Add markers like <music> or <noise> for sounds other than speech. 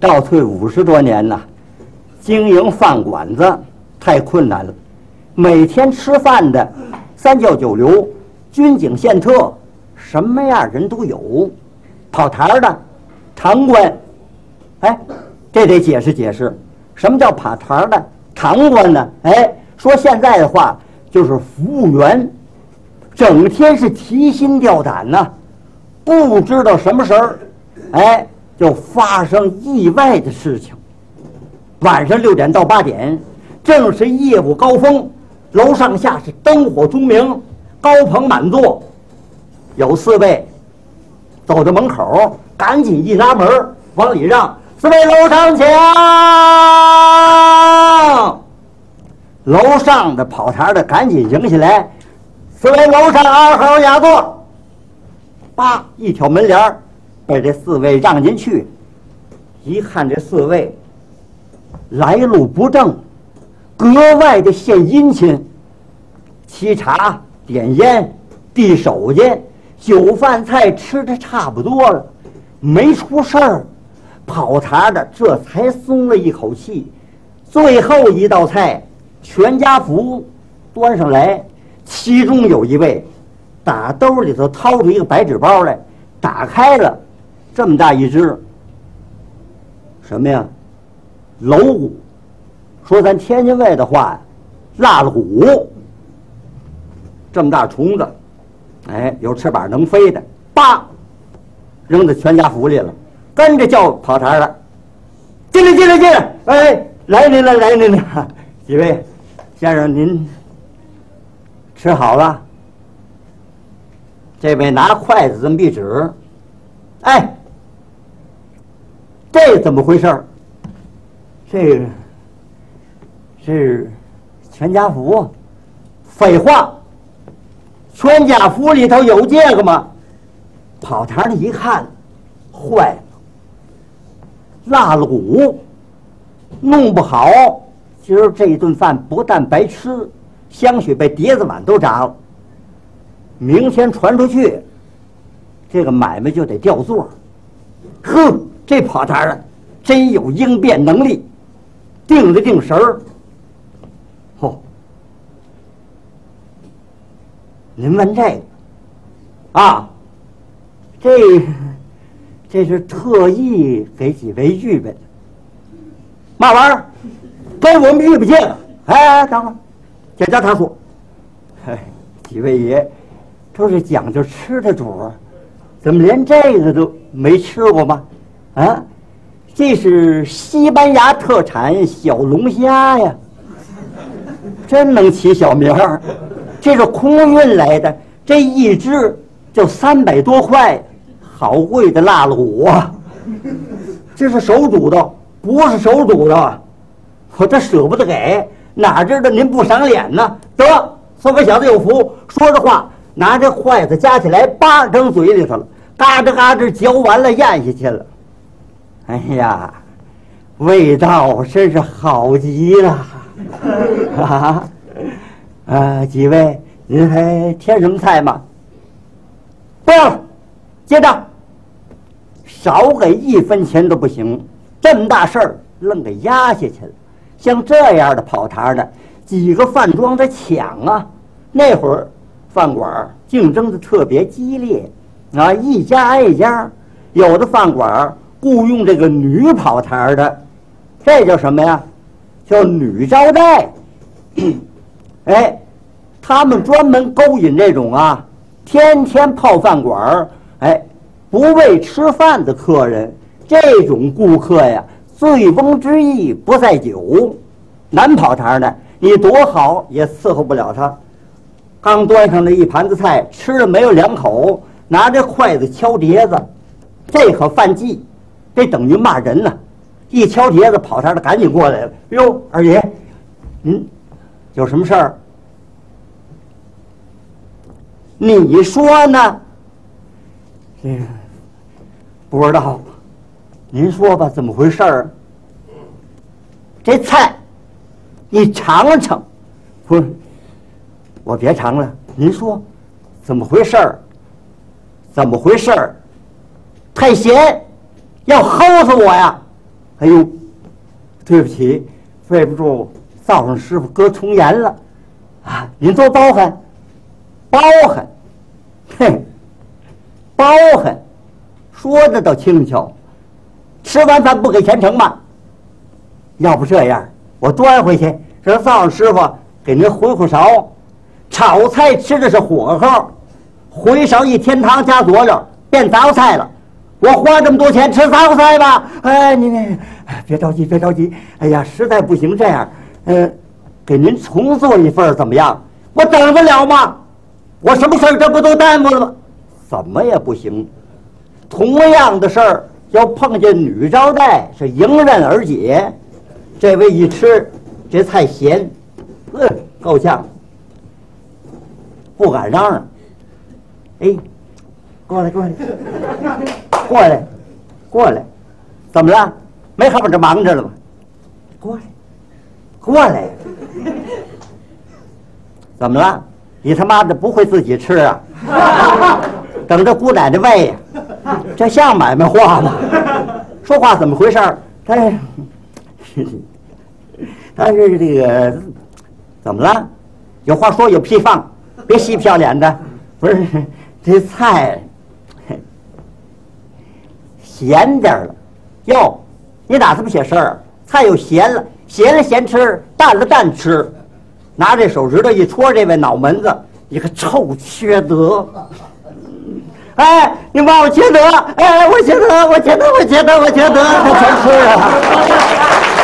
倒退五十多年呐，经营饭馆子太困难了，每天吃饭的三教九流、军警宪特，什么样人都有。跑堂的、堂官，哎，这得解释解释，什么叫跑堂的、堂官呢？哎，说现在的话就是服务员，整天是提心吊胆呐，不知道什么时候，哎，就发生意外的事情。晚上六点到八点，正是业务高峰，楼上下是灯火通明，高朋满座，有四位。走到门口，赶紧一拉门往里让，四位楼上请。楼上的跑堂的赶紧迎起来，四位楼上二号雅座。叭，一挑门帘把这四位让进去。一看这四位来路不正，格外的献殷勤，沏茶、点烟、递手巾。酒饭菜吃的差不多了，没出事儿，跑堂的这才松了一口气。最后一道菜，全家福端上来，其中有一位打兜里头掏出一个白纸包来，打开了，这么大一只，什么呀？蝼蛄，说咱天津卫的话，腊了骨，这么大虫子。哎，有翅膀能飞的，叭，扔到全家福里了。跟着叫跑堂了，进来，进来，进来！哎，来您了，来您了，<laughs> 几位先生，您吃好了。这位拿筷子这么一指，哎，这怎么回事儿这个是全家福？废话。全家福里头有这个吗？跑堂的一看，坏了，腊了骨，弄不好，今儿这一顿饭不但白吃，香雪被碟子碗都砸了。明天传出去，这个买卖就得掉座。哼，这跑堂的真有应变能力，定了定神儿。嚯您问这个啊？这这是特意给几位预备的，嘛玩意儿？给我们预备这个？哎，等会儿，检查他说：“哎，几位爷都是讲究吃的主儿，怎么连这个都没吃过吗？啊，这是西班牙特产小龙虾呀，真能起小名儿。”这是空运来的，这一只就三百多块，好贵的辣卤啊！这是手煮的，不是手煮的，我这舍不得给，哪知道您不赏脸呢？得，送给小子有福。说着话，拿着筷子夹起来，叭扔嘴里头了，嘎吱嘎吱嚼完了，咽下去了。哎呀，味道真是好极了！哈 <laughs> 哈。啊，几位，您还添什么菜吗？不要了，结账。少给一分钱都不行，这么大事儿愣给压下去了。像这样的跑堂的，几个饭庄在抢啊。那会儿饭馆竞争的特别激烈啊，一家挨一家。有的饭馆雇佣这个女跑堂的，这叫什么呀？叫女招待。<clears throat> 哎，他们专门勾引这种啊，天天泡饭馆儿，哎，不为吃饭的客人。这种顾客呀，醉翁之意不在酒。男跑堂的，你多好也伺候不了他。刚端上来一盘子菜，吃了没有两口，拿着筷子敲碟子，这可犯忌，这等于骂人呢。一敲碟子，跑堂的赶紧过来了。哟，二爷，您。有什么事儿？你说呢？这个不知道，您说吧，怎么回事儿？这菜你尝尝，不，我别尝了。您说怎么回事儿？怎么回事儿？太咸，要齁死我呀！哎呦，对不起，对不住，灶上师傅搁重盐了，啊，您多包涵，包涵，嘿，包涵，说的倒轻巧，吃完饭不给钱成吗？要不这样，我端回去，让灶上师傅给您回回勺，炒菜吃的是火候，回勺一添汤加佐料，变杂菜了。我花这么多钱吃杂菜吧？哎，你你别着急，别着急。哎呀，实在不行这样，呃，给您重做一份怎么样？我等得了吗？我什么事儿这不都耽误了吗？怎么也不行。同样的事儿，要碰见女招待是迎刃而解。这位一吃，这菜咸，嗯，够呛，不敢嚷嚷。哎，过来，过来，过来，过来，怎么了？没看我这忙着了吗？过来，过来，<laughs> 怎么了？你他妈的不会自己吃啊？<laughs> 等着姑奶奶喂呀？<laughs> 这像买卖话吗？说话怎么回事儿？他。但是这个怎么了？有话说有屁放，别嬉皮笑脸的。不是这菜咸点了，哟，你咋这么些事儿？菜又咸了，咸了咸吃，淡了淡吃。拿这手指头一戳这位脑门子，你个臭缺德！哎，你骂我缺德？哎，我缺德，我缺德，我缺德，我缺德，他全吃了！